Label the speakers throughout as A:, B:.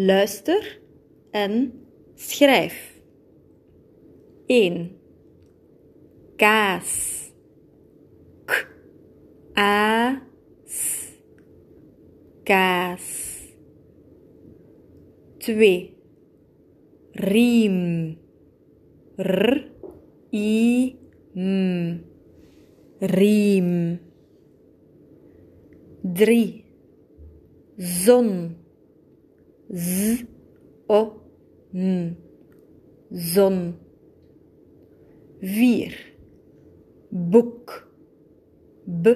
A: Luister en schrijf. 1. Kaas. K. A. S. Kaas. 2. Riem. R. I. M. Riem. 3. Zon. Z. O. N. Zon. 4. Boek. B.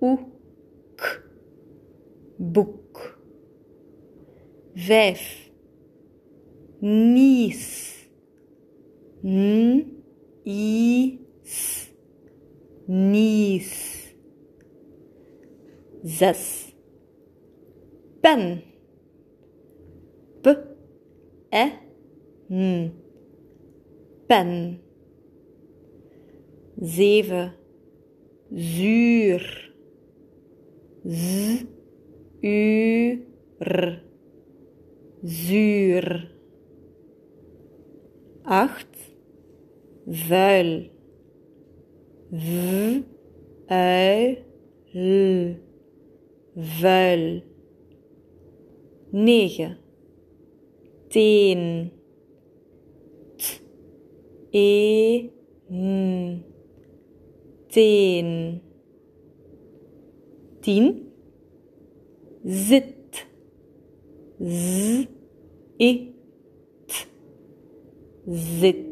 A: U. K. Boek. 5. Nies. N. I. S. Nies. 6. Pen. P. E. N. Pen. 7. Zuur. Z. U. R. Zuur. 8. Vuil. V. U. L. Vuil. จีนอีนจีนจีน? zit z it zit